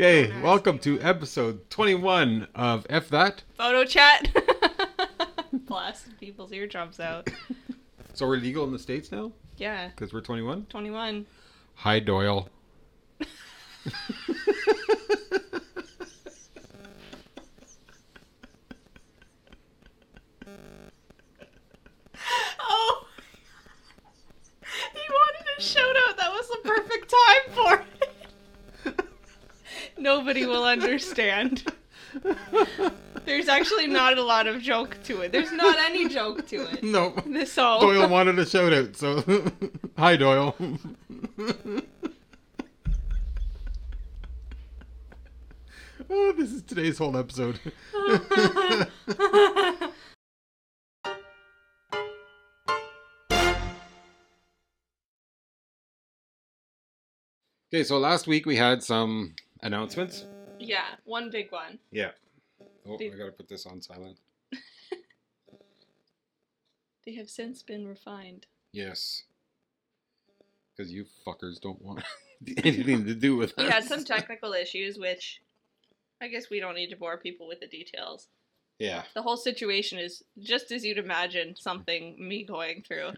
Okay, welcome to episode 21 of F That. Photo chat. Blast people's eardrums out. So we're legal in the States now? Yeah, Because we're 21? 21. Hi, Doyle. understand. There's actually not a lot of joke to it. There's not any joke to it. No. This all. Doyle wanted a shout out, so hi, Doyle. oh, this is today's whole episode. Okay, so last week we had some announcements. Yeah, one big one. Yeah. Oh, Did- I gotta put this on silent. They have since been refined. Yes. Because you fuckers don't want anything to do with We us. had some technical issues, which I guess we don't need to bore people with the details. Yeah. the whole situation is just as you'd imagine something me going through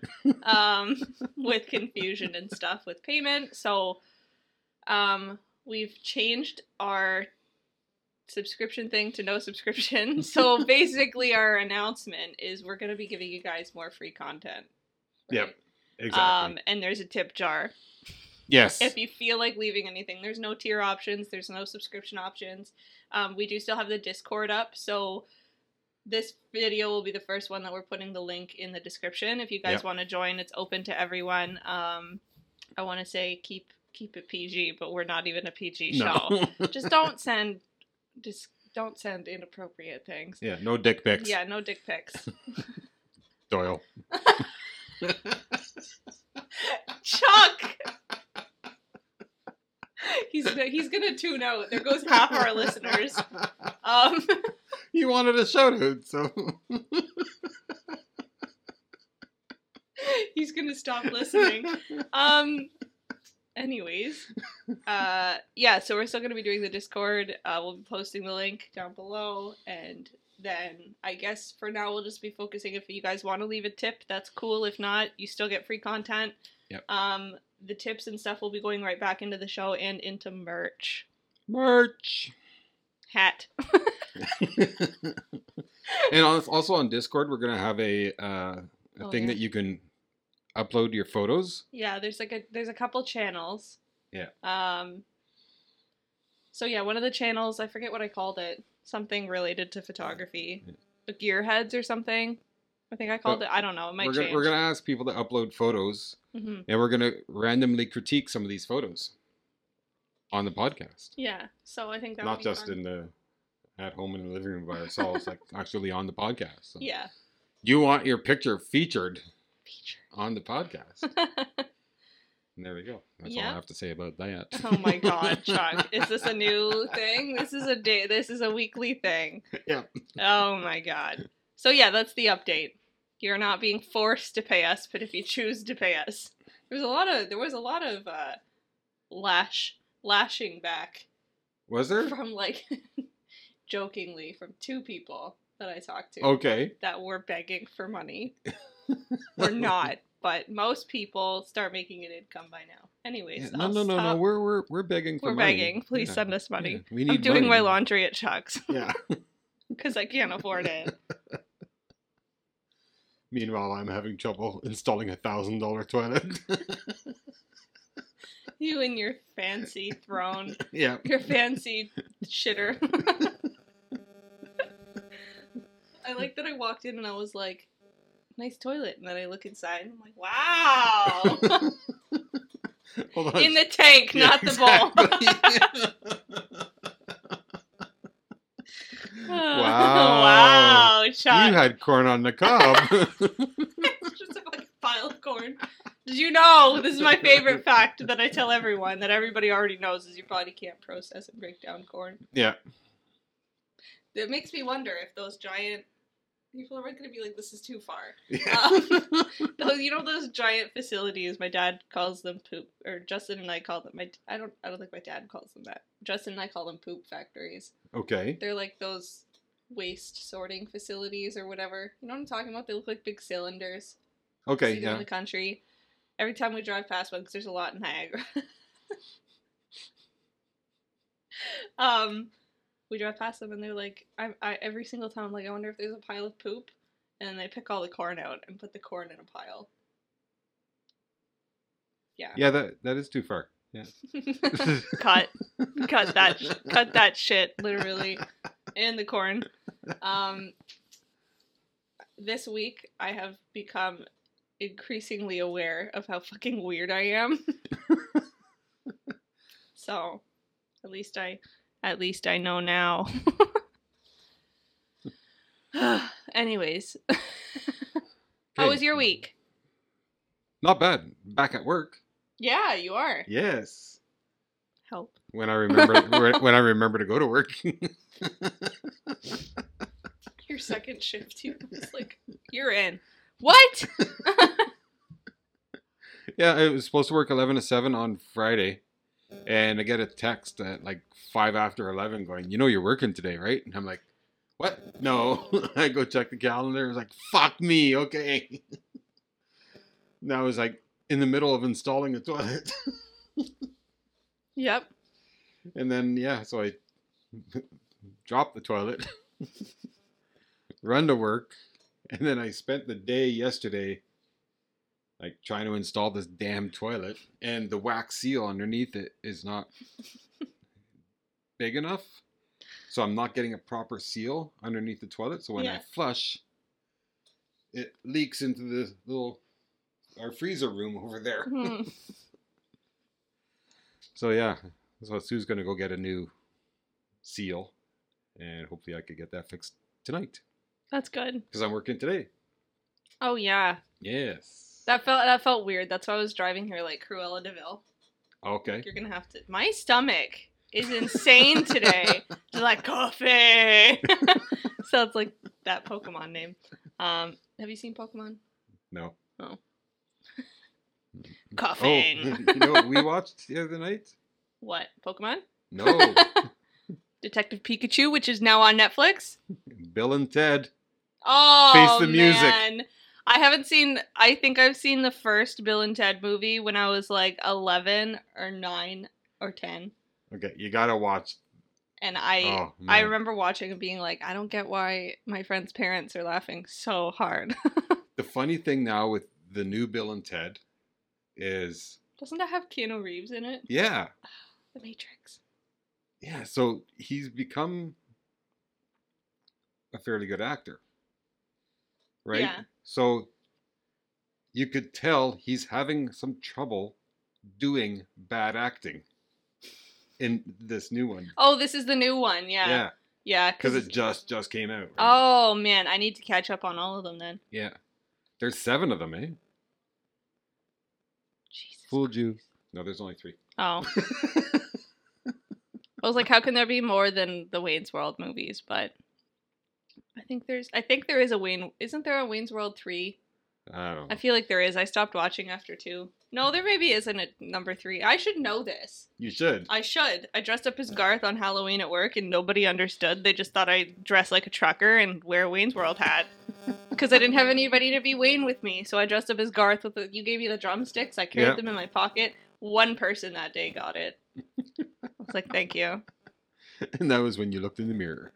um, with confusion and stuff with payment so um, we've changed our subscription thing to no subscription so basically our announcement is we're going to be giving you guys more free content Yep. Exactly. um, and there's a tip jar yes. if you feel like leaving anything there's no tier options there's no subscription options um, we do still have the discord up so this video will be the first one that we're putting the link in the description if you guys Yep. want to join it's open to everyone um, i want to say keep keep it pg but we're not even a pg show no. just don't send just don't send inappropriate things yeah, no dick pics. yeah no dick pics Doyle. chuck he's gonna, he's gonna tune out there goes half our listeners um you wanted a shout out, so. he's gonna stop listening. Um. Anyways, uh, yeah. So we're still gonna be doing the Discord. Uh, we'll be posting the link down below, and then I guess for now we'll just be focusing. If you guys want to leave a tip, that's cool. If not, you still get free content. Yep. Um, the tips and stuff will be going right back into the show and into merch. Merch. Hat. and also on Discord, we're gonna have a uh, a Oh, thing yeah. that you can upload your photos. Yeah, there's like a there's a couple channels. Yeah. Um So yeah, one of the channels, I forget what I called it, something related to photography. Yeah. The Gearheads or something. I think I called But it. I don't know. It might We're change. gonna, we're gonna ask people to upload photos, hmm and we're gonna randomly critique some of these photos on the podcast. Yeah. So I think that Not just fun. in the at home in the living room by ourselves, like actually on the podcast. So Yeah. You want your picture featured Feature. on the podcast. And there we go. That's all I have to say about that. oh my god, Chuck. Is this a new thing? This is a day this is a weekly thing. yeah. Oh my god. So yeah, that's the update. You're not being forced to pay us, but if you choose to pay us, there was a lot of there was a lot of uh, lash lashing back Was there? from like jokingly from two people that I talked to Okay. that were begging for money. We're not, but most people start making an income by now. Anyways, Yeah, no, no, no, no. We're we're we're begging for money. We're money. begging. Please Yeah. send us money. Yeah, We need I'm doing my laundry at Chuck's Yeah. because I can't afford it. Meanwhile, I'm having trouble installing a thousand dollar toilet. You and your fancy throne. yeah. Your fancy shitter. I like that I walked in and I was like, nice toilet. And then I look inside and I'm like, wow. In the tank, Yeah, not the bowl. exactly. Oh, wow. wow, you had corn on the cob. it's just a fucking pile of corn. Did you know? This is my favorite fact that I tell everyone that everybody already knows is your body can't process and break down corn. yeah. It makes me wonder if those giant people are gonna be like, "This is too far." Yeah. Um, those, you know, those giant facilities. My dad calls them poop, or Justin and I call them. My I don't I don't think my dad calls them that. Justin and I call them poop factories. okay. They're like those waste sorting facilities or whatever. You know what I'm talking about? They look like big cylinders. Okay. them in the country. Every time we drive past one, because there's a lot in Niagara. um, we drive past them and they're like, I, I every single time I'm like, I wonder if there's a pile of poop, and they pick all the corn out and put the corn in a pile. Yeah. Yeah. That that is too far. Yeah. cut, cut that, cut that shit, literally, and the corn. Um, this week I have become increasingly aware of how fucking weird I am. so, at least I, at least I know now. Anyways, how was your week? Not bad. Back at work. Yeah, you are. Yes. Help. When I remember when I remember to go to work. Your second shift, you was like, you're in. What? yeah, I was supposed to work eleven to seven on Friday, and I get a text at like five after eleven going, "You know you're working today, right?" And I'm like, "What? No." I go check the calendar. It's like, "Fuck me." Okay. and I was like in the middle of installing a toilet, yep. and then yeah, so I dropped the toilet, run to work, and then I spent the day yesterday like trying to install this damn toilet and the wax seal underneath it is not big enough. So I'm not getting a proper seal underneath the toilet. So when I flush, it leaks into the little our freezer room over there. Hmm. So yeah, so Sue's gonna go get a new seal, and hopefully I could get that fixed tonight That's good. because I'm working today. Oh yeah, Yes. That felt that felt weird. That's why I was driving here like Cruella de Vil. Okay. You're gonna have to. My stomach is insane today. It's like coffee. so it's like that Pokemon name. Um, have you seen Pokemon? No. Oh. Coughing. Oh, you know what we watched the other night? what Pokemon? No. Detective Pikachu, which is now on Netflix. Bill and Ted. Oh, Face the music. man. I haven't seen. I think I've seen the first Bill and Ted movie when I was like eleven or nine or ten, Okay, you gotta watch. and I Oh, I remember watching and being like, I don't get why my friends' parents are laughing so hard. The funny thing now with the new Bill and Ted is, Doesn't that have Keanu Reeves in it? yeah, The Matrix. yeah. So he's become a fairly good actor, right? Yeah. So you could tell he's having some trouble doing bad acting in this new one. Oh, this is the new one. Yeah. Yeah, Yeah. because it just just came out. right? Oh man, I need to catch up on all of them then. Yeah. There's seven of them, eh? Jesus. Fooled you. No, there's only three. Oh. I was like, how can there be more than the Wayne's World movies? But I think there's I think there is a Wayne isn't there a Wayne's World three? I don't I feel like there is. I stopped watching after two. No, there maybe isn't a number three. I should know this. You should. I should. I dressed up as Garth on Halloween at work and nobody understood. They just thought I dressed like a trucker and wear a Wayne's World hat. Because I didn't have anybody to be Wayne with me. So I dressed up as Garth with the you gave me the drumsticks. I carried Yeah. them in my pocket. One person that day got it. I was like, thank you. And that was when you looked in the mirror.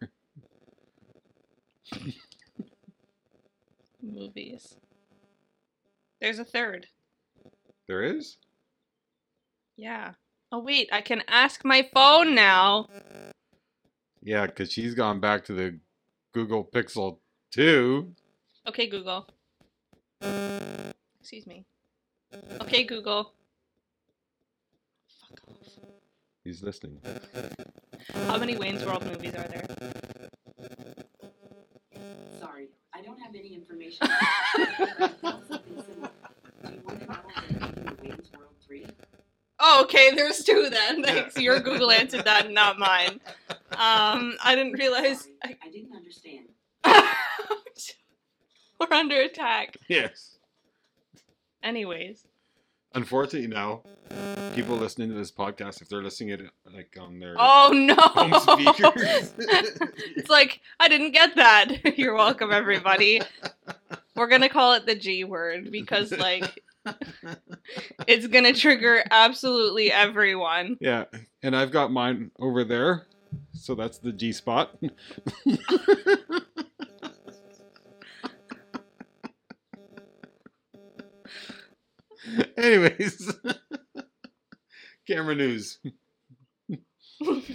Movies. There's a third. There is? Yeah. Oh wait, I can ask my phone now. Yeah, because she's gone back to the Google Pixel 2. Okay, Google. Excuse me. Okay, Google. Fuck off. He's listening. How many Wayne's World movies are there? Sorry, I don't have any information. Something similar. Do you want to know if they're making Wayne's World 3? oh, okay, there's two then. Thanks. Your Google answered that, not mine. Um, I didn't realize. Sorry, I didn't understand. We're under attack. Yes. Anyways. Unfortunately, now people listening to this podcast, if they're listening it like on their Oh no. home speakers, it's like, I didn't get that. You're welcome, everybody. We're gonna call it the G word because like it's gonna trigger absolutely everyone. yeah, and I've got mine over there, so that's the G spot. Anyways, camera news.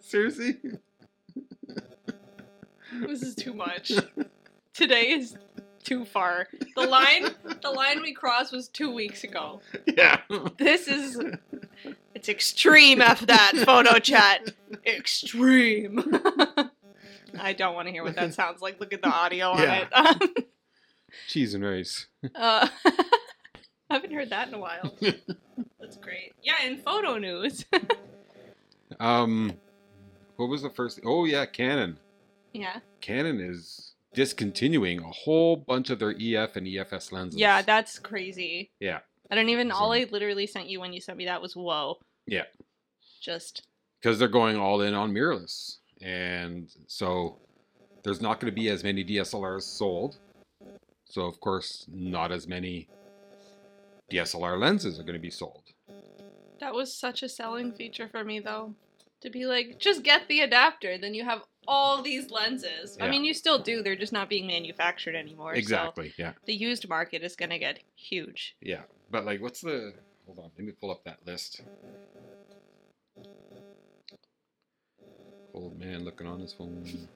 Seriously? This is too much. Today is too far. The line the line we crossed was two weeks ago. Yeah. This is it's extreme F that photo chat. Extreme. I don't want to hear what that sounds like. Look at the audio on Yeah. it. Cheese and rice. uh, I haven't heard that in a while. That's great. Yeah, in photo news. Um, what was the first? Oh yeah, Canon. yeah. Canon is discontinuing a whole bunch of their EF and EFS lenses. Yeah, that's crazy. Yeah. I don't even all I literally sent you when you sent me that was whoa. Yeah. Just because they're going all in on mirrorless, and so there's not going to be as many DSLRs sold. So of course, not as many DSLR lenses are going to be sold. that was such a selling feature for me though. To be like, just get the adapter, then you have all these lenses. I mean you still do, they're just not being manufactured anymore. so Exactly. Yeah. the used market is gonna get huge. Yeah. But like, what's the? Hold on. Let me pull up that list. Old man looking on his phone.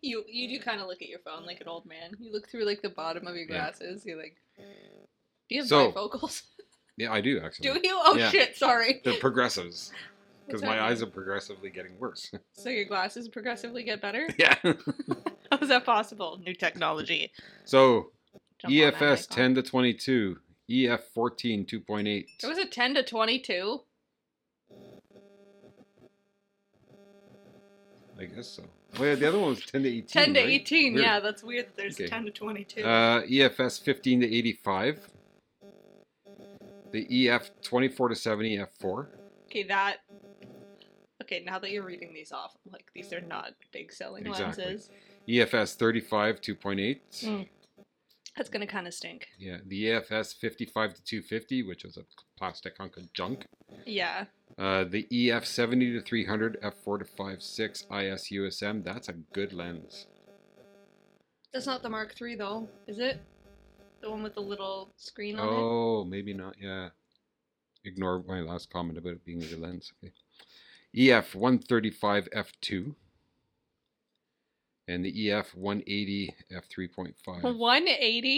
You you do kind of look at your phone like an old man. You look through like the bottom of your Yeah. glasses. You're like, do you have So- bifocals? Yeah, I do actually. do you? Oh Yeah. shit! Sorry. They're progressives because my eyes are progressively getting worse. So your glasses progressively get better? yeah. How is that possible? New technology. so Jump on that, EFS Michael. 10 to 22, EF 14 2.8. It was a 10 to 22. I guess so. Oh yeah, the other one was 10 to 18. 10 to right? 18. Weird. Yeah, that's weird that there's Okay. 10 to 22. Uh, EFS 15 to 85. The EF 24 to 70 F4. okay, that. Okay, now that you're reading these off, I'm like, these are not big selling Exactly. lenses. EFS 35 2.8. Mm. That's going to kind of stink. Yeah, the EFS 55 to 250, which was a plastic hunk of junk. Yeah. Uh, the EF 70 to 300 F4 to 56 IS USM. That's a good lens. That's not the Mark III, though, is it? The one with the little screen on it? Oh, maybe not. Yeah. Ignore my last comment about it being a good lens. Okay. EF 135 F2. And the EF 180 F3.5. 180?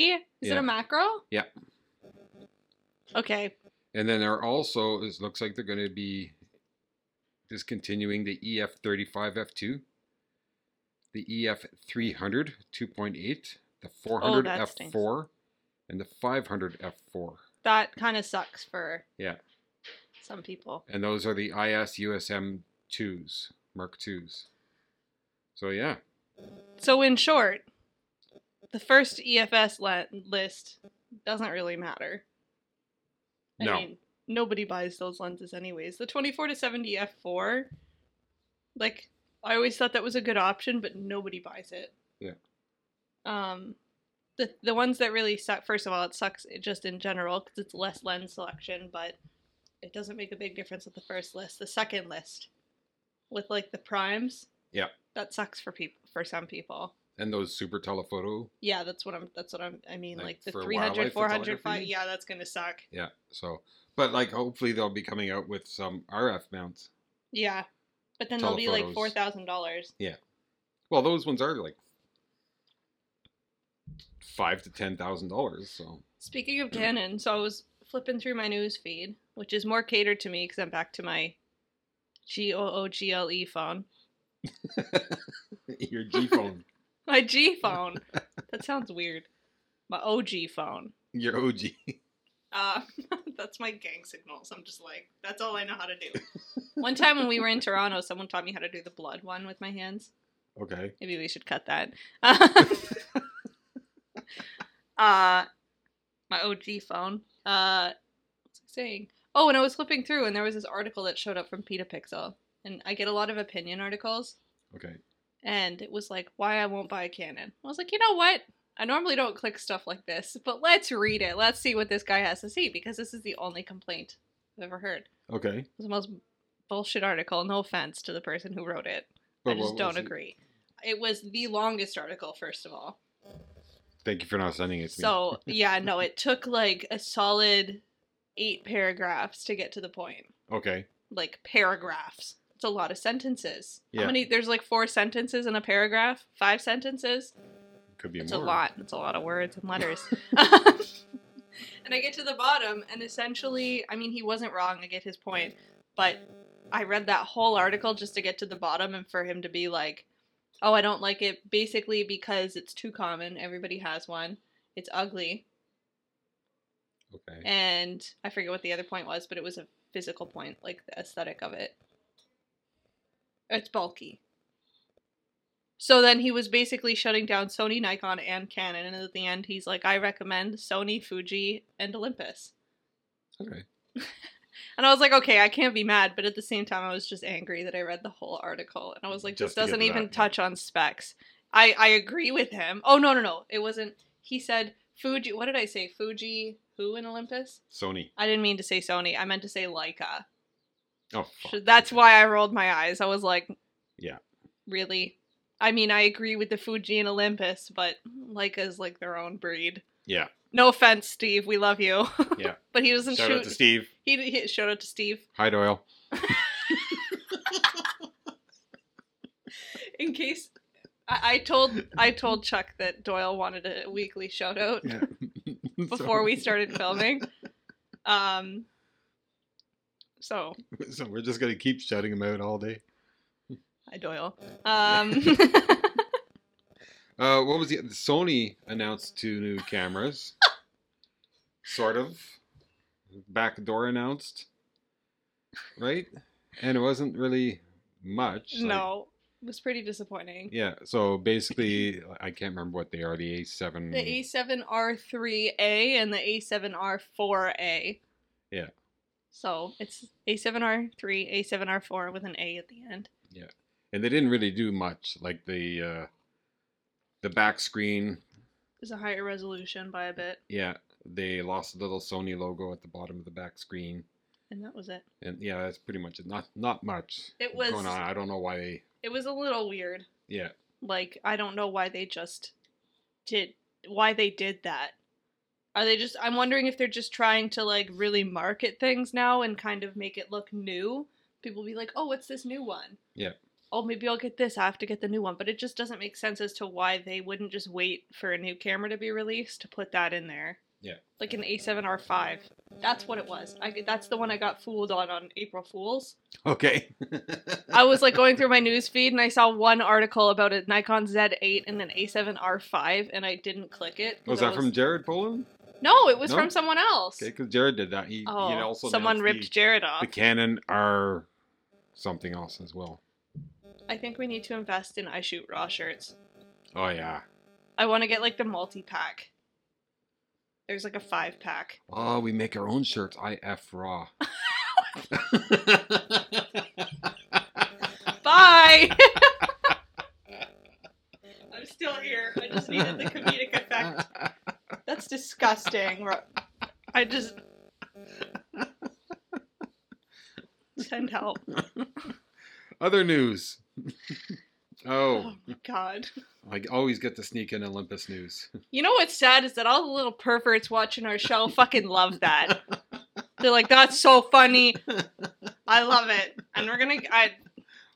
Is it a macro? Yeah. Okay. And then there also it looks like they're going to be discontinuing the EF 35 F2, the EF 300 2.8, the 400 that stinks. F4, and the 500 F4. That kind of sucks for Yeah. some people. And those are the IS USM 2s, Mark 2s. So yeah, So, in short, the first EFS le- list doesn't really matter. I No. mean, nobody buys those lenses anyways. The 24 to 70 f4, like, I always thought that was a good option, but nobody buys it. Yeah. Um, the the ones that really suck. First of all, it sucks just in general because it's less lens selection, but it doesn't make a big difference with the first list. The second list, with like the primes, Yeah. that sucks for people for some people. and those super telephoto. Yeah, that's what I'm. That's what I'm. I mean, Like, like, the for 300, 400, photography? 5 Yeah, that's gonna suck. Yeah. So, but like hopefully they'll be coming out with some RF mounts. Yeah, but then they'll be like four thousand dollars. Yeah. Well, those ones are like five to ten thousand dollars. So Speaking of Canon, so I was flipping through my news feed, which is more catered to me because I'm back to my G O O G L E phone. your G phone, My G phone. that sounds weird. My OG phone. your OG. Uh, that's my gang signals. I'm just like, that's all I know how to do. One time when we were in Toronto, someone taught me how to do the blood one with my hands. Okay. Maybe we should cut that. uh, my OG phone. Uh, what's I saying? Oh, and I was flipping through, and there was this article that showed up from Petapixel, and I get a lot of opinion articles, Okay. and it was like, why I won't buy a Canon. I was like, you know what? I normally don't click stuff like this, but let's read it. Let's see what this guy has to say because this is the only complaint I've ever heard. Okay. It's the most bullshit article. No offense to the person who wrote it. But I just don't was it? agree. It was the longest article, first of all. Thank you for not sending it to me. So yeah, no, it took like a solid eight paragraphs to get to the point. Okay. Like paragraphs. It's a lot of sentences. Yeah. How many? There's like four sentences in a paragraph. Five sentences. Could be It's more. a lot. It's a lot of words and letters. and I get to the bottom, and essentially, I mean, he wasn't wrong. I get his point, but I read that whole article just to get to the bottom, and for him to be like, "Oh, I don't like it," basically because it's too common. Everybody has one. It's ugly, Okay. and I forget what the other point was, but it was a physical point, like the aesthetic of it. It's bulky. So then he was basically shutting down Sony, Nikon, and Canon, and at the end he's like, "I recommend Sony, Fuji, and Olympus." Okay. And I was like, "Okay, I can't be mad," but at the same time, I was just angry that I read the whole article, and I was like, Just "This doesn't to even touch on specs." I I agree with him. Oh no no no, it wasn't. He said Fuji. What did I say? Fuji, who in Olympus? Sony. I didn't mean to say Sony. I meant to say Leica. Oh. fuck. That's why I rolled my eyes. I was like, Yeah. really? I mean, I agree with the Fuji and Olympus, but Leica's like their own breed. Yeah. No offense, Steve. We love you. Yeah. but he doesn't Shout shoot. out to Steve. He, he shout out to Steve. Hi, Doyle. In case I, I told I told Chuck that Doyle wanted a weekly shout out Yeah. before we started filming. Um. So So we're just gonna keep shouting him out all day. hi Doyle. Um. Uh, what was the Sony announced two new cameras? sort of. Back door announced, right? And it wasn't really much. like- no, it was pretty disappointing. yeah. So basically, I can't remember what they are. The A7. The A7R3A and the A7R4A. Yeah. So it's A7R3, A7R4 with an A at the end. Yeah. And they didn't really do much. Like the uh, the back screen. is a higher resolution by a bit, Yeah, they lost a little Sony logo at the bottom of the back screen. and that was it. And yeah, that's pretty much it. Not not much It was going on. I don't know why they. it was a little weird. Yeah. Like I don't know why they just did why they did that. Are they just I'm wondering if they're just trying to like really market things now and kind of make it look new. People be like, "Oh, what's this new one?" Yeah. Oh, maybe I'll get this. I have to get the new one, but it just doesn't make sense as to why they wouldn't just wait for a new camera to be released to put that in there. Yeah. Like an A7R5. That's what it was. I that's the one I got fooled on on April Fools. Okay. I was like going through my news feed and I saw one article about a Nikon Z8 and an A7R5 and I didn't click it. was that from Jared Polin? No, it was No? from someone else. Okay, because Jared did that. He, oh, he also someone ripped Jared off. the, the Canon R something else as well. I think we need to invest in I Shoot Raw shirts. Oh yeah. I want to get like the multi pack. There's like a five pack. Oh, we make our own shirts. IF Raw. Bye! I'm still here. I just needed the comedic effect. That's disgusting. I just. Send help. Other news. oh, Oh my god. I always get to sneak in Olympus news. You know what's sad is that all the little perverts watching our show fucking love that. They're like, that's so funny. I love it. And we're gonna I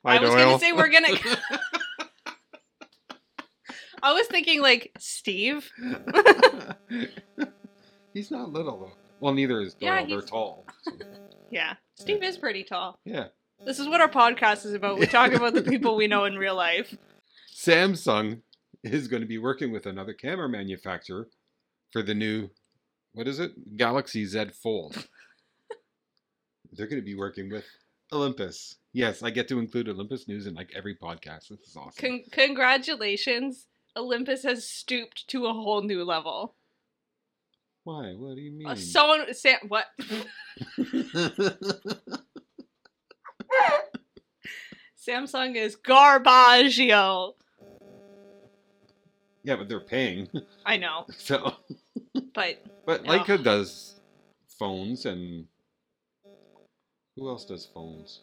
I was gonna say we're gonna I was thinking like Steve. He's not little though. Well, neither is Doyle. Yeah, They're he's- tall. so, Yeah. Steve is pretty tall. yeah. This is what our podcast is about. We talk about the people we know in real life. Samsung is going to be working with another camera manufacturer for the new, what is it? Galaxy Z Fold. They're going to be working with Olympus. Yes, I get to include Olympus news in like every podcast. This is awesome. Con- congratulations. Olympus has stooped to a whole new level. Why? What do you mean? Uh, someone, Sam, what? Samsung is garbaggio. yeah, but they're paying. I know, So, but but Yeah. Leica does phones, and who else does phones?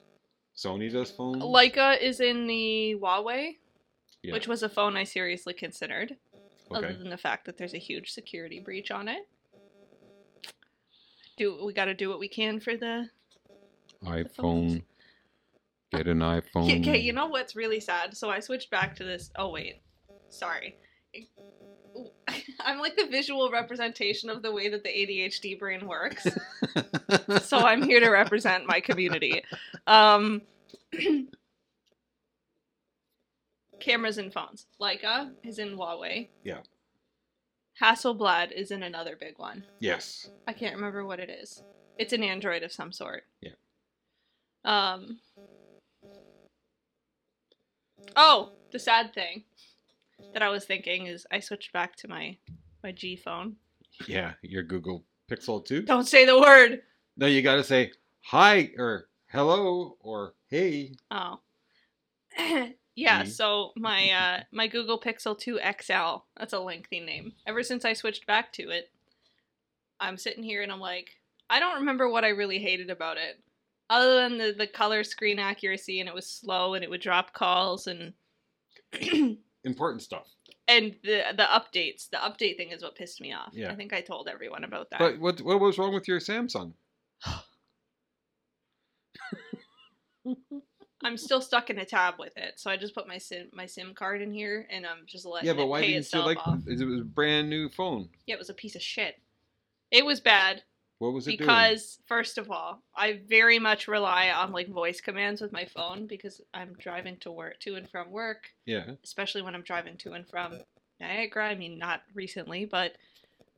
Sony does phones. Leica is in the Huawei, Yeah. which was a phone I seriously considered, other than the fact that there's a huge security breach on it. Do we got to do what we can for the iPhone. Get an iPhone. Okay, you know what's really sad? So I switched back to this. Oh wait, sorry. I'm like the visual representation of the way that the ADHD brain works. so I'm here to represent my community. Um, cameras and phones. Leica is in Huawei. Yeah. Hasselblad is in another big one. yes. I can't remember what it is. It's an Android of some sort. Yeah. Um. Oh, the sad thing that I was thinking is I switched back to my my G phone. Yeah, your Google Pixel 2. Don't say the word. No, you got to say hi or hello or hey. Oh. yeah, Mhm. so my uh my Google Pixel 2 XL, that's a lengthy name. Ever since I switched back to it, I'm sitting here and I'm like, I don't remember what I really hated about it. Other than the, the color screen accuracy and it was slow and it would drop calls and Important stuff. and the the updates. The update thing is what pissed me off. Yeah. I think I told everyone about that. But what what was wrong with your Samsung? I'm still stuck in a tab with it, so I just put my sim my SIM card in here and I'm just letting Yeah, but it why pay didn't you itself like off. it was a brand new phone? Yeah, it was a piece of shit. It was bad What was it doing? because first of all, I very much rely on like voice commands with my phone because I'm driving to work to and from work, Yeah. especially when I'm driving to and from Niagara. I mean, not recently, but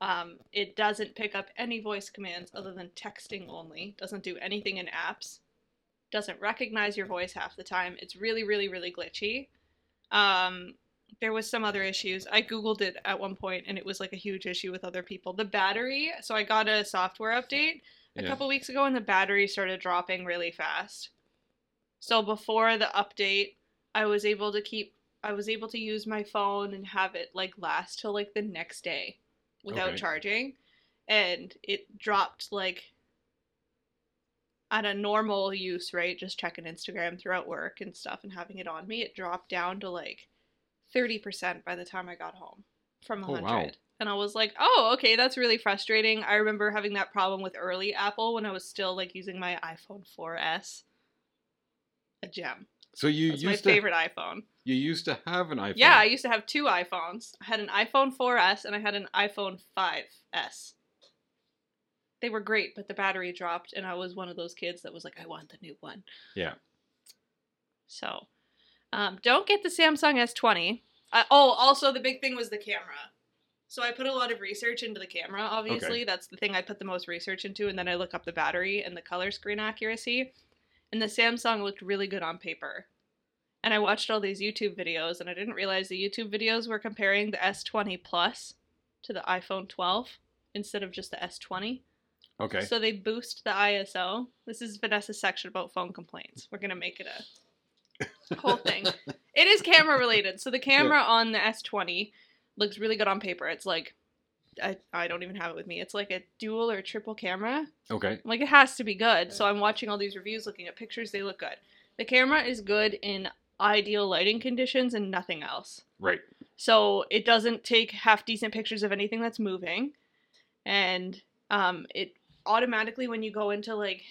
um, it doesn't pick up any voice commands other than texting only. Doesn't do anything in apps. Doesn't recognize your voice half the time. It's really, really, really glitchy. Um, there was some other issues. I googled it at one point, and it was like a huge issue with other people. The battery. So I got a software update a Yeah. couple weeks ago, and the battery started dropping really fast. So before the update, I was able to keep. I was able to use my phone and have it like last till like the next day without Okay. charging, and it dropped like at a normal use rate, just checking Instagram throughout work and stuff and having it on me, it dropped down to like 30% by the time I got home from Oh, 100. wow. And I was like, oh, okay, that's really frustrating. I remember having that problem with early Apple when I was still like using my iPhone 4S. A gem. So you That's my to favorite iPhone. you used to have an iPhone. Yeah, I used to have two iPhones. I had an iPhone 4S and I had an iPhone 5S. They were great, but the battery dropped, and I was one of those kids that was like, I want the new one. Yeah. So, um, don't get the Samsung S20. Uh, oh, also the big thing was the camera. So I put a lot of research into the camera. Obviously, that's the thing I put the most research into, and then I look up the battery and the color screen accuracy. And the Samsung looked really good on paper. And I watched all these YouTube videos, and I didn't realize the YouTube videos were comparing the S20 Plus to the iPhone 12 instead of just the S20. Okay. So they boost the ISO. This is Vanessa's section about phone complaints. We're gonna make it a whole thing. It is camera related. So the camera on the S20 looks really good on paper. It's like I, I don't even have it with me. It's like a dual or triple camera. okay. Like it has to be good. So I'm watching all these reviews, looking at pictures. They look good. The camera is good in ideal lighting conditions and nothing else. Right. So it doesn't take half decent pictures of anything that's moving. And um, it automatically, when you go into like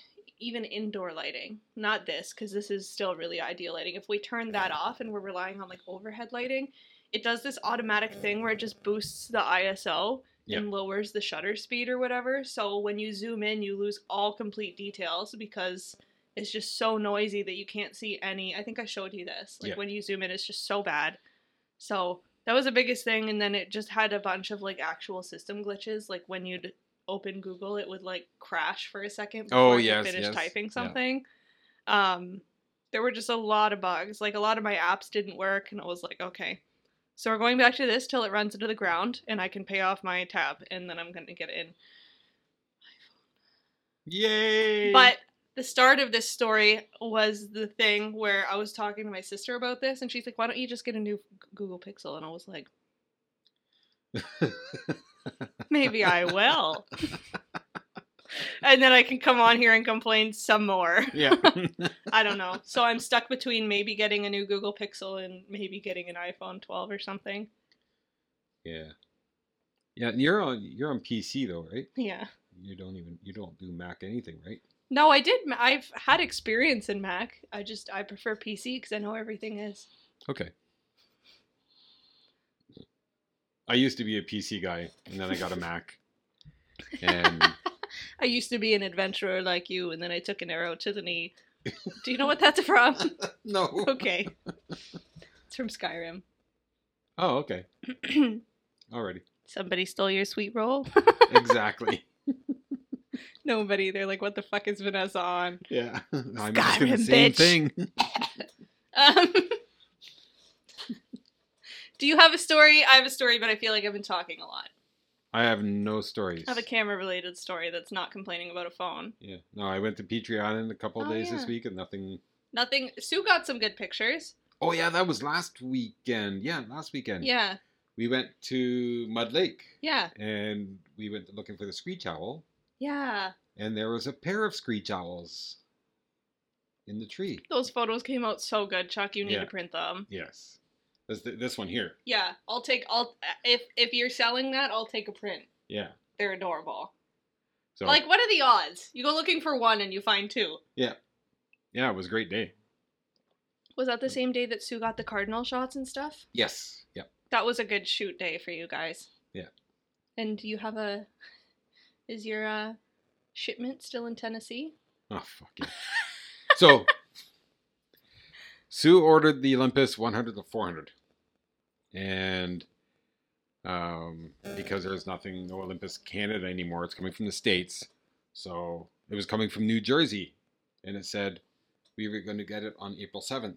even indoor lighting, not this, because this is still really ideal lighting. If we turn that off and we're relying on like overhead lighting, it does this automatic thing where it just boosts the ISO and lowers the shutter speed or whatever. So when you zoom in, you lose all complete details because it's just so noisy that you can't see any. I think I showed you this. Like Yeah. when you zoom in, it's just so bad. So that was the biggest thing. And then it just had a bunch of like actual system glitches. Like when you'd open Google, it would like crash for a second before Oh, yes, finish yes. typing Yeah. something. um, there were just a lot of bugs. Like a lot of my apps didn't work, and I was like, okay. So we're going back to this till it runs into the ground, and I can pay off my tab, and then I'm gonna get in. Yay! But the start of this story was the thing where I was talking to my sister about this, and she's like, "Why don't you just get a new Google Pixel?" And I was like, "Maybe I will." and then I can come on here and complain some more. yeah. I don't know. So I'm stuck between maybe getting a new Google Pixel and maybe getting an iPhone 12 or something. yeah. Yeah, you're on you're on PC though, right? Yeah. You don't even you don't do Mac anything, right? No, I did. I've had experience in Mac. I just I prefer PC because I know everything is. Okay. I used to be a PC guy, and then I got a Mac. And I used to be an adventurer like you, and then I took an arrow to the knee. Do you know what that's from? no. okay. It's from Skyrim. Oh, okay. Alrighty. Somebody stole your sweet roll? Exactly. Nobody. They're like, what the fuck is Vanessa on? Yeah. I'm asking the Skyrim, same bitch. thing. Um, do you have a story? I have a story, but I feel like I've been talking a lot. I have no stories. I have a camera related story that's not complaining about a phone. Yeah. No, I went to Petrie Island a couple of Oh, days this week and nothing. Nothing. Sue got some good pictures. Oh yeah, that was last weekend. Yeah, last weekend. Yeah. We went to Mud Lake Yeah. and we went looking for the screech owl, Yeah. and there was a pair of screech owls in the tree. Those photos came out so good, Chuck. You need Yeah. to print them. Yes. This, this one here. Yeah, I'll take. I'll if if you're selling that, I'll take a print. Yeah. They're adorable. So Like, what are the odds? You go looking for one and you find two. yeah, yeah, it was a great day. Was that the same day that Sue got the cardinal shots and stuff? Yes. Yep. That was a good shoot day for you guys. Yeah. And you have a. Is your uh, shipment still in Tennessee? Oh fuck yeah. so Sue ordered the Olympus 100 to 400, and um, because there's nothing, no Olympus Canada anymore, it's coming from the states. So it was coming from New Jersey, and it said we were going to get it on April 7th.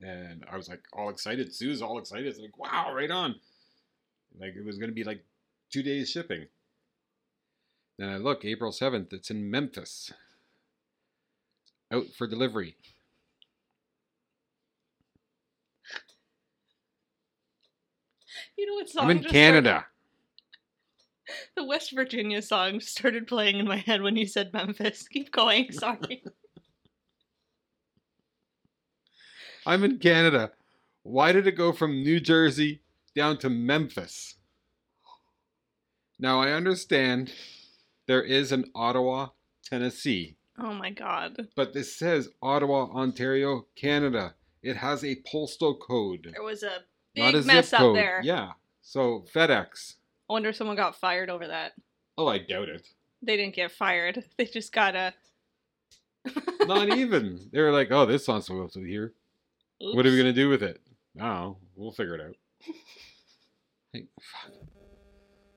And I was like all excited. Sue's all excited. It's like, wow, right on. Like it was going to be like two days shipping. Then I look, April 7th, it's in Memphis. Out for delivery. You know what song? I'm in Canada. started- The West Virginia song started playing in my head when you said Memphis. Keep going. Sorry. I'm in Canada. Why did it go from New Jersey down to Memphis? Now I understand there is an Ottawa, Tennessee, oh my god. but this says Ottawa, Ontario, Canada. It has a postal code, There was a not big a zip mess up there. Yeah. So FedEx. I wonder if someone got fired over that. Oh, I doubt it. They didn't get fired. They just got a. Not even. They were like, "Oh, this not supposed to be here. What are we gonna do with it? Oh, we'll figure it out." Fuck.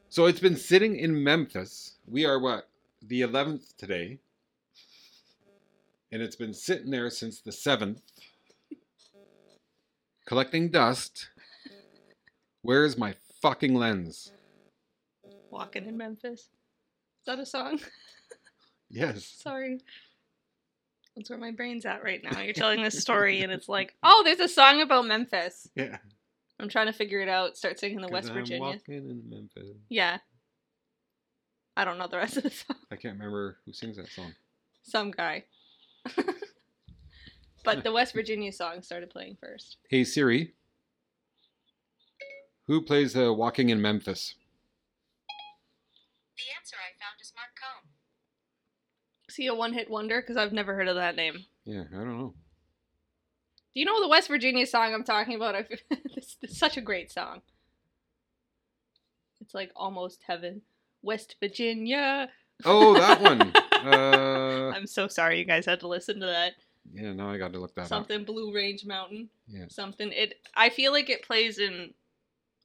So it's been sitting in Memphis. We are what the 11th today, and it's been sitting there since the 7th, collecting dust. Where's my fucking lens? Walking in Memphis. Is that a song? Yes. Sorry. That's where my brain's at right now. You're telling this story, and it's like, oh, there's a song about Memphis. Yeah. I'm trying to figure it out. Start singing the 'Cause West I'm Virginia. walking in Memphis. Yeah. I don't know the rest of the song. I can't remember who sings that song. Some guy. but the West Virginia song started playing first. Hey Siri, who plays uh, "Walking in Memphis"? The answer I found is Marc Cohn. Is he a one hit wonder? Because I've never heard of that name. Yeah, I don't know. Do you know the West Virginia song I'm talking about? I feel, it's, it's such a great song. It's like almost heaven. West Virginia. Oh, that one. Uh, I'm so sorry you guys had to listen to that. yeah, now I got to look that up. Something Blue Range Mountain. Yeah. Something it I feel like it plays in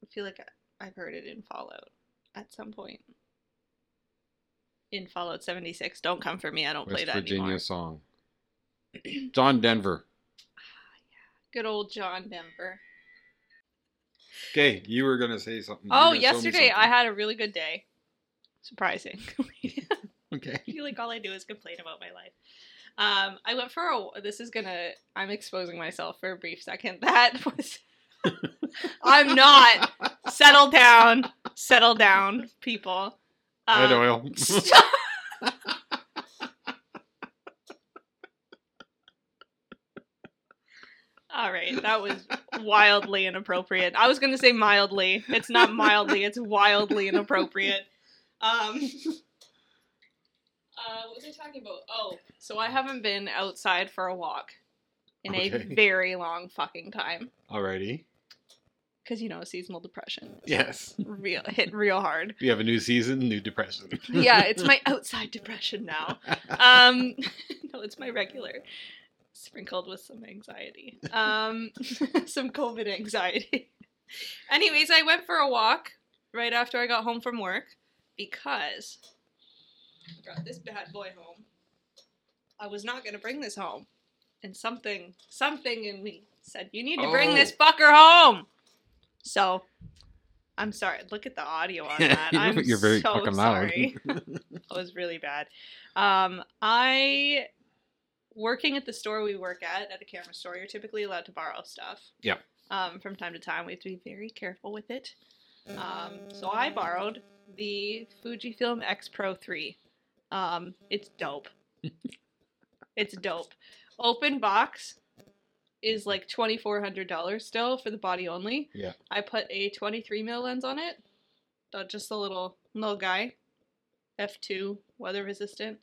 I feel like I've heard it in Fallout at some point. In Fallout 76. Don't come for me. I don't play West that Virginia anymore. song. John Denver. Good old John Denver. Okay, you were gonna say something. You Oh, gonna show me yesterday I had a really good day. Surprising. Okay. I feel like all I do is complain about my life. Um, I went for a. This is gonna. I'm exposing myself for a brief second. That was. I'm not. Settle down. Settle down, people. Ed Um, oil. stop. All right, that was wildly inappropriate. I was gonna say mildly. It's not mildly. It's wildly inappropriate. Um. Uh, what was I talking about? Oh, so I haven't been outside for a walk in a very long fucking time Alrighty. Because you know seasonal depression Yes. real hit real hard. We have a new season, new depression. Yeah, it's my outside depression now. Um, no, it's my regular, sprinkled with some anxiety, um, some COVID anxiety. Anyways, I went for a walk right after I got home from work because I brought this bad boy home. I was not gonna bring this home, and something, something in me said, "You need to bring Oh. this fucker home." So. I'm sorry. Look at the audio on that. You're- I'm you're very so fucking loud. sorry. It was really bad. Um, I working at the store we work at at a camera store. You're typically allowed to borrow stuff. Yeah. Um, from time to time, we have to be very careful with it. Um, so I borrowed the Fujifilm X Pro 3. Um, it's dope. it's dope. Open box is like twenty four hundred dollars still for the body only. Yeah. I put a twenty three mil lens on it. Uh, just a little little guy. F two weather resistant.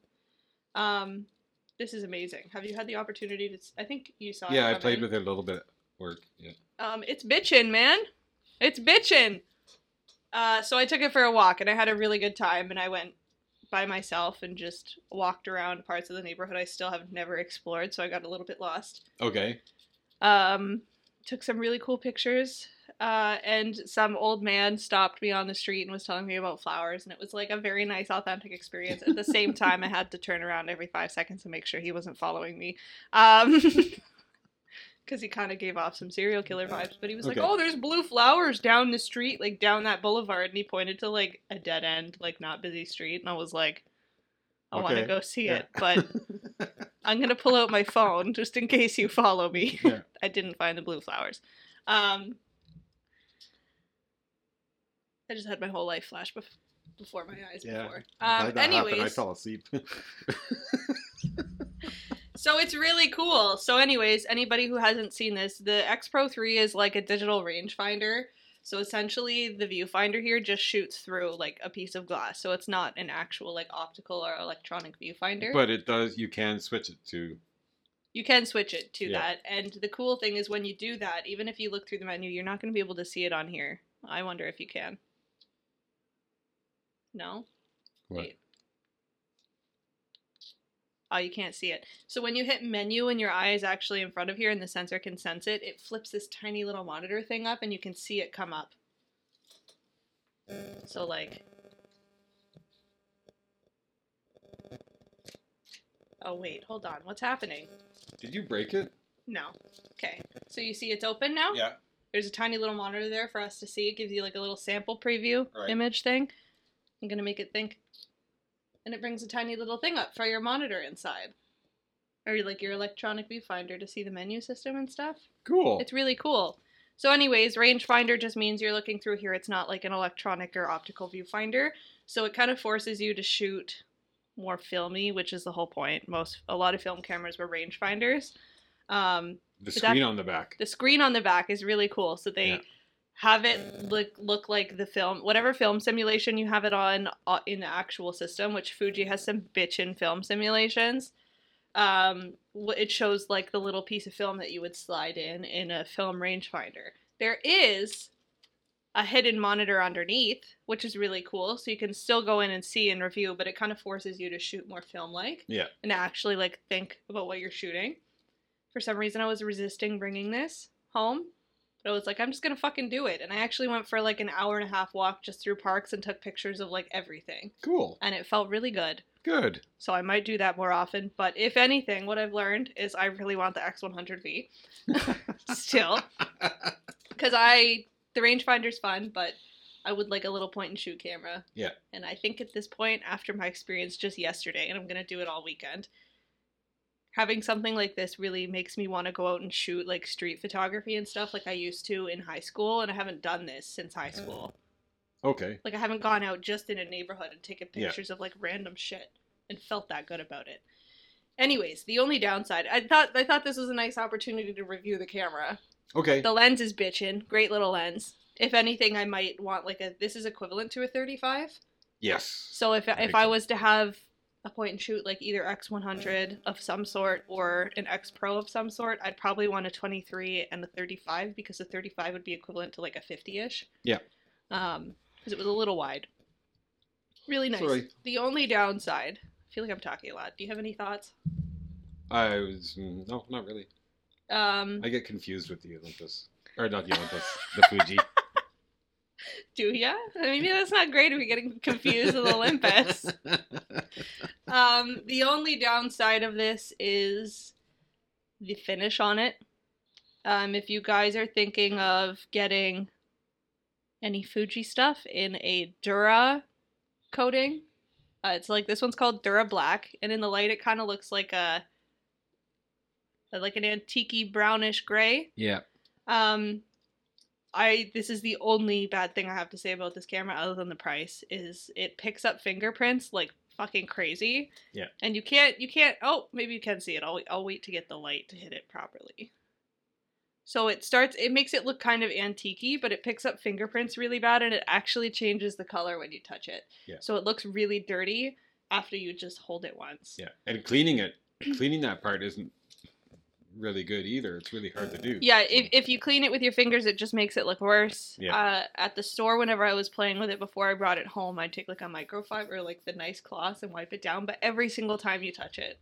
Um, this is amazing. Have you had the opportunity to? I think you saw. yeah, I played in. with it a little bit at work. Yeah. Um, it's bitchin', man. It's bitchin'. Uh, so I took it for a walk and I had a really good time. And I went by myself and just walked around parts of the neighborhood I still have never explored. So I got a little bit lost. Okay. Um, took some really cool pictures. Uh, and some old man stopped me on the street and was telling me about flowers, and it was like a very nice, authentic experience. At the same time, I had to turn around every five seconds to make sure he wasn't following me, um, because he kind of gave off some serial killer vibes. But he was Okay. like, "Oh, there's blue flowers down the street, like down that boulevard," and he pointed to like a dead end, like not busy street, and I was like, "I want to go see Yeah. it, but I'm gonna pull out my phone just in case you follow me." Yeah. I didn't find the blue flowers. Um, I just had my whole life flash bef- before my eyes Yeah. before. Um, that happened. I anyways, fell asleep. so it's really cool. So, anyways, anybody who hasn't seen this, the X Pro 3 is like a digital rangefinder. So essentially, the viewfinder here just shoots through like a piece of glass. So it's not an actual like optical or electronic viewfinder. but it does. You can switch it to. You can switch it to Yeah. that. And the cool thing is when you do that, even if you look through the menu, you're not going to be able to see it on here. I wonder if you can. No? What? Wait. Oh, you can't see it. So when you hit menu and your eye is actually in front of here and the sensor can sense it, it flips this tiny little monitor thing up and you can see it come up. So like Oh wait, hold on. What's happening? Did you break it? No. Okay. So you see it's open now? Yeah. There's a tiny little monitor there for us to see. It gives you like a little sample preview Right. image thing. I'm gonna make it think. And it brings a tiny little thing up for your monitor inside. Or like your electronic viewfinder to see the menu system and stuff. Cool. It's really cool. So, anyways, rangefinder just means you're looking through here. It's not like an electronic or optical viewfinder. So it kind of forces you to shoot more filmy, which is the whole point. Most a lot of film cameras were rangefinders. Um, the screen that- on the back. the screen on the back is really cool. So they Yeah. Have it look look like the film, whatever film simulation you have it on uh, in the actual system. Which Fuji has some bitchin' film simulations. Um, it shows like the little piece of film that you would slide in in a film rangefinder. There is a hidden monitor underneath, which is really cool. So you can still go in and see and review, but it kind of forces you to shoot more film like Yeah. and actually like think about what you're shooting. For some reason, I was resisting bringing this home, but I was like, I'm just gonna fucking do it. And I actually went for like an hour and a half walk just through parks and took pictures of like everything, Cool. and it felt really good. Good. So I might do that more often. But if anything, what I've learned is I really want the X100V still. Because I, the rangefinder's fun, but I would like a little point and shoot camera. Yeah. And I think at this point, after my experience just yesterday, and I'm going to do it all weekend, having something like this really makes me want to go out and shoot like street photography and stuff like I used to in high school. And I haven't done this since high uh, school. Okay. Like I haven't gone out just in a neighborhood and taken Yeah. pictures of like random shit and felt that good about it. Anyways, the only downside, I thought I thought this was a nice opportunity to review the camera. Okay. The lens is bitchin', great little lens. If anything, I might want like a this is equivalent to a 35. Yes. So if if I was to have a point and shoot like either X100 of some sort or an X Pro of some sort, I'd probably want a 23 and a 35 because the 35 would be equivalent to like a 50ish. Yeah. Um, because it was a little wide. Really nice. Sorry. The only downside, I feel like I'm talking a lot. Do you have any thoughts? I was mm, no, not really. Um, I get confused with the Olympus, or not the Olympus, the Fuji. do ya? Maybe that's not great if you're getting confused with Olympus. Um, the only downside of this is the finish on it. Um, if you guys are thinking of getting any Fuji stuff in a Dura coating, uh, it's like this one's called Dura Black, and in the light it kind of looks like a like an antique brownish gray. yeah. Um, I this is the only bad thing I have to say about this camera, other than the price, is it picks up fingerprints like fucking crazy. Yeah. And you can't you can't. Oh, maybe you can see it. I'll I'll wait to get the light to hit it properly. So it starts. It makes it look kind of antiquey, but it picks up fingerprints really bad, and it actually changes the color when you touch it. Yeah. So it looks really dirty after you just hold it once. Yeah. And cleaning it, cleaning that part isn't really good either. It's really hard to do. Yeah, if, if you clean it with your fingers, it just makes it look worse. Yeah. Uh, at the store, whenever I was playing with it before I brought it home, I'd take like a microfiber, like the nice cloth, and wipe it down. But every single time you touch it,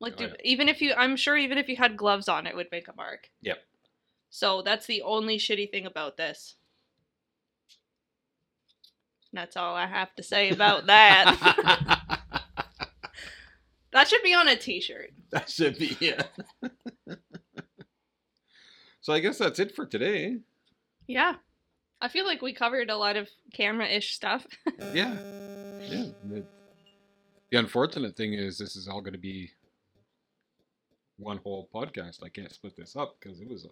like, Oh, dude, even if you, I'm sure even if you had gloves on, it would make a mark. Yep. So that's the only shitty thing about this. That's all I have to say about that. that should be on a t-shirt. that should be yeah. so I guess that's it for today. Yeah. I feel like we covered a lot of camera-ish stuff. Yeah. Yeah. The, the unfortunate thing is this is all going to be one whole podcast. I can't split this up because it was a,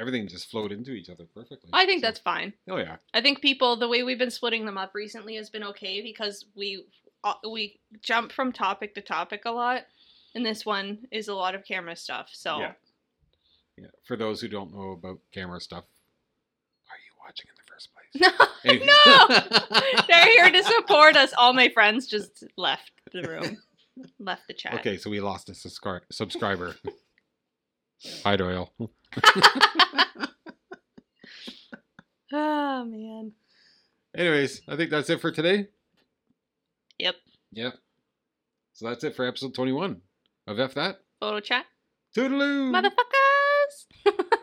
everything just flowed into each other perfectly. I think So- that's fine. Oh yeah. I think people the way we've been splitting them up recently has been okay because we uh, we jump from topic to topic a lot, and this one is a lot of camera stuff. So Yeah. Yeah. For those who don't know about camera stuff, are you watching in the first place? no, no, they're here to support us. All my friends just left the room, left the chat. Okay, so we lost a subscri- subscriber. Hi, Doyle. oh man. Anyways, I think that's it for today. Yep. Yep. So that's it for episode 21 of F That. Photo chat, Toodaloo! please